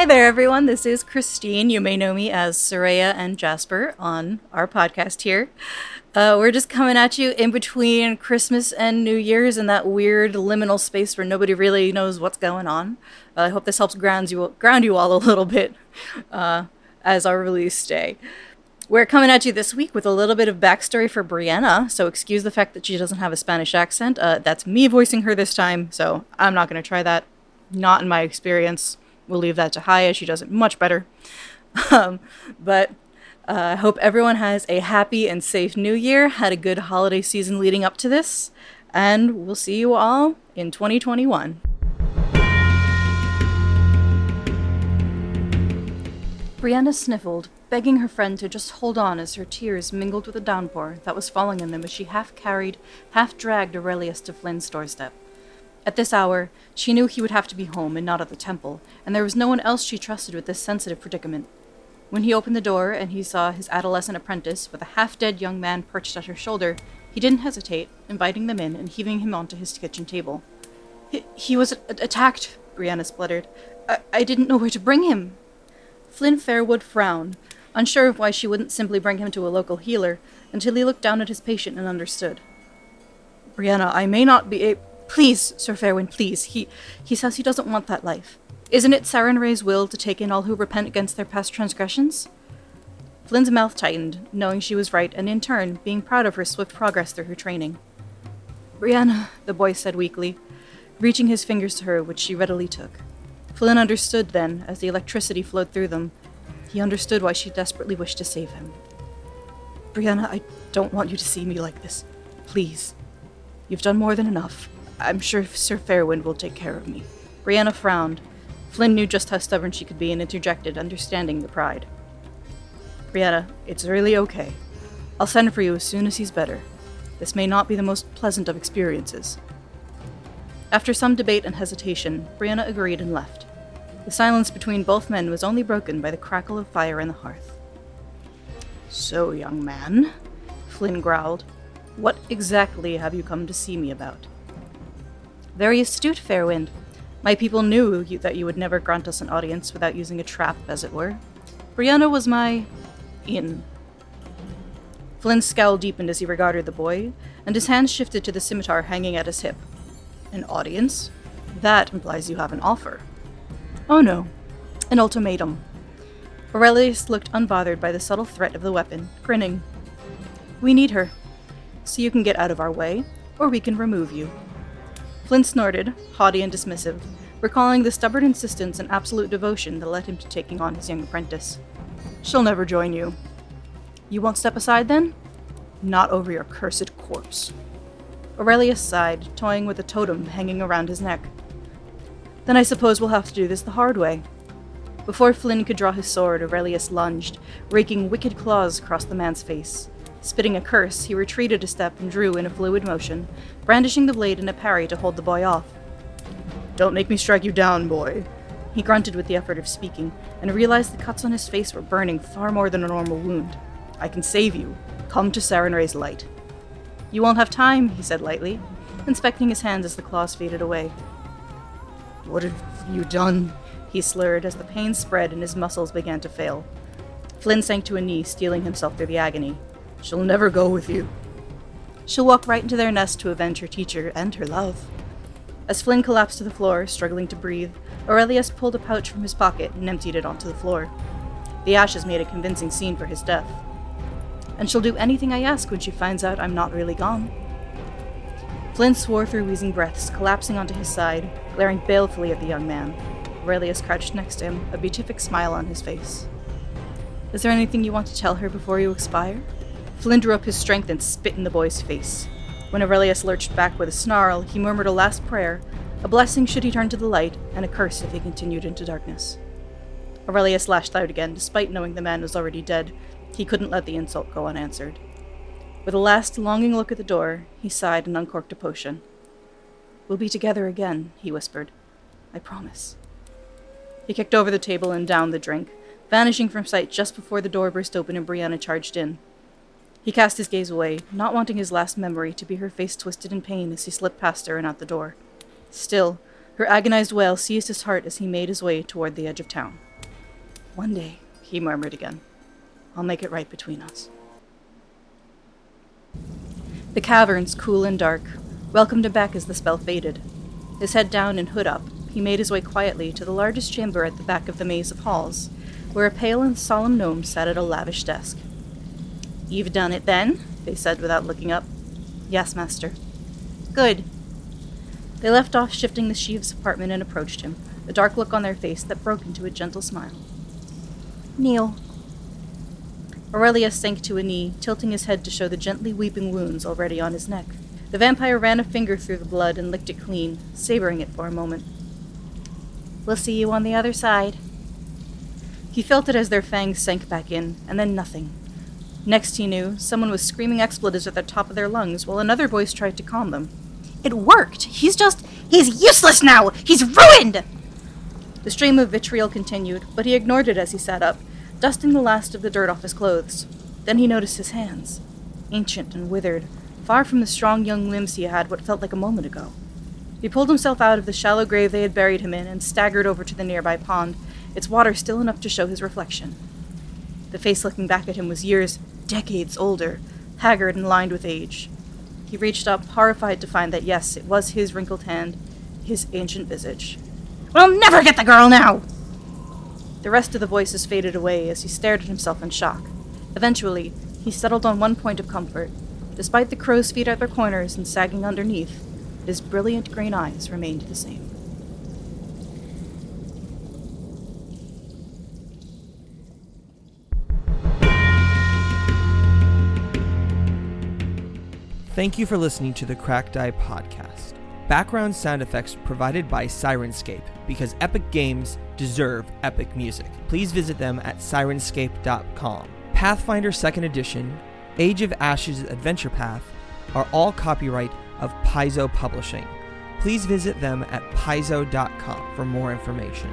Hi there, everyone. This is Christine. You may know me as Soraya and Jasper on our podcast here. Uh, we're just coming at you in between Christmas and New Year's in that weird liminal space where nobody really knows what's going on. Uh, I hope this helps ground you ground you all a little bit uh, as our release day. We're coming at you this week with a little bit of backstory for Brianna, so excuse the fact that she doesn't have a Spanish accent. Uh, that's me voicing her this time, so I'm not going to try that. Not in my experience. We'll leave that to Haya. She does it much better. Um, but uh, I hope everyone has a happy and safe new year, had a good holiday season leading up to this, and we'll see you all in 2021. Brianna sniffled, begging her friend to just hold on as her tears mingled with the downpour that was falling on them as she half carried, half dragged Aurelius to Flynn's doorstep. At this hour, she knew he would have to be home and not at the temple, and there was no one else she trusted with this sensitive predicament. When he opened the door and he saw his adolescent apprentice with a half dead young man perched at her shoulder, he didn't hesitate, inviting them in and heaving him onto his kitchen table. He, he was a- attacked, Brianna spluttered. I-, I didn't know where to bring him. Flynn Fairwood frowned, unsure of why she wouldn't simply bring him to a local healer, until he looked down at his patient and understood. Brianna, I may not be a. Please, Sir Fairwind, please. He he says he doesn't want that life. Isn't it Sarenrae's will to take in all who repent against their past transgressions? Flynn's mouth tightened, knowing she was right, and in turn, being proud of her swift progress through her training. Brianna, the boy said weakly, reaching his fingers to her, which she readily took. Flynn understood then, as the electricity flowed through them. He understood why she desperately wished to save him. Brianna, I don't want you to see me like this. Please. You've done more than enough. I'm sure Sir Fairwind will take care of me. Brianna frowned. Flynn knew just how stubborn she could be and interjected, understanding the pride. Brianna, it's really okay. I'll send for you as soon as he's better. This may not be the most pleasant of experiences. After some debate and hesitation, Brianna agreed and left. The silence between both men was only broken by the crackle of fire in the hearth. So, young man, Flynn growled, what exactly have you come to see me about? Very astute, Fairwind. My people knew you, that you would never grant us an audience without using a trap, as it were. Brianna was my. in. Flynn's scowl deepened as he regarded the boy, and his hands shifted to the scimitar hanging at his hip. An audience? That implies you have an offer. Oh no, an ultimatum. Aurelius looked unbothered by the subtle threat of the weapon, grinning. We need her, so you can get out of our way, or we can remove you. Flynn snorted, haughty and dismissive, recalling the stubborn insistence and absolute devotion that led him to taking on his young apprentice. She'll never join you. You won't step aside then? Not over your cursed corpse. Aurelius sighed, toying with a totem hanging around his neck. Then I suppose we'll have to do this the hard way. Before Flynn could draw his sword, Aurelius lunged, raking wicked claws across the man's face. Spitting a curse, he retreated a step and drew in a fluid motion, brandishing the blade in a parry to hold the boy off. Don't make me strike you down, boy. He grunted with the effort of speaking, and realized the cuts on his face were burning far more than a normal wound. I can save you. Come to Sarenrae's light. You won't have time, he said lightly, inspecting his hands as the claws faded away. What have you done? He slurred as the pain spread and his muscles began to fail. Flynn sank to a knee, steeling himself through the agony. She'll never go with you. She'll walk right into their nest to avenge her teacher and her love. As Flynn collapsed to the floor, struggling to breathe, Aurelius pulled a pouch from his pocket and emptied it onto the floor. The ashes made a convincing scene for his death. And she'll do anything I ask when she finds out I'm not really gone. Flynn swore through wheezing breaths, collapsing onto his side, glaring balefully at the young man. Aurelius crouched next to him, a beatific smile on his face. Is there anything you want to tell her before you expire? Flynn drew up his strength and spit in the boy's face. When Aurelius lurched back with a snarl, he murmured a last prayer, a blessing should he turn to the light, and a curse if he continued into darkness. Aurelius lashed out again, despite knowing the man was already dead. He couldn't let the insult go unanswered. With a last longing look at the door, he sighed and uncorked a potion. We'll be together again, he whispered. I promise. He kicked over the table and down the drink, vanishing from sight just before the door burst open and Brianna charged in. He cast his gaze away, not wanting his last memory to be her face twisted in pain as he slipped past her and out the door. Still, her agonized wail seized his heart as he made his way toward the edge of town. One day, he murmured again, I'll make it right between us. The caverns, cool and dark, welcomed him back as the spell faded. His head down and hood up, he made his way quietly to the largest chamber at the back of the maze of halls, where a pale and solemn gnome sat at a lavish desk. You've done it then? they said without looking up. Yes, master. Good. They left off shifting the sheaves apartment and approached him, a dark look on their face that broke into a gentle smile. Kneel. Aurelius sank to a knee, tilting his head to show the gently weeping wounds already on his neck. The vampire ran a finger through the blood and licked it clean, savoring it for a moment. We'll see you on the other side. He felt it as their fangs sank back in, and then nothing. Next he knew, someone was screaming expletives at the top of their lungs while another voice tried to calm them. It worked! He's just. He's useless now! He's ruined! The stream of vitriol continued, but he ignored it as he sat up, dusting the last of the dirt off his clothes. Then he noticed his hands, ancient and withered, far from the strong young limbs he had what felt like a moment ago. He pulled himself out of the shallow grave they had buried him in and staggered over to the nearby pond, its water still enough to show his reflection. The face looking back at him was years, decades older, haggard and lined with age. He reached up, horrified to find that yes, it was his wrinkled hand, his ancient visage. We'll never get the girl now! The rest of the voices faded away as he stared at himself in shock. Eventually, he settled on one point of comfort. Despite the crow's feet at their corners and sagging underneath, his brilliant green eyes remained the same. Thank you for listening to the Cracked Die Podcast. Background sound effects provided by Syrinscape because epic games deserve epic music. Please visit them at syrinscape.com. Pathfinder 2nd Edition, Age of Ashes Adventure Path are all copyright of Paizo Publishing. Please visit them at paizo.com for more information.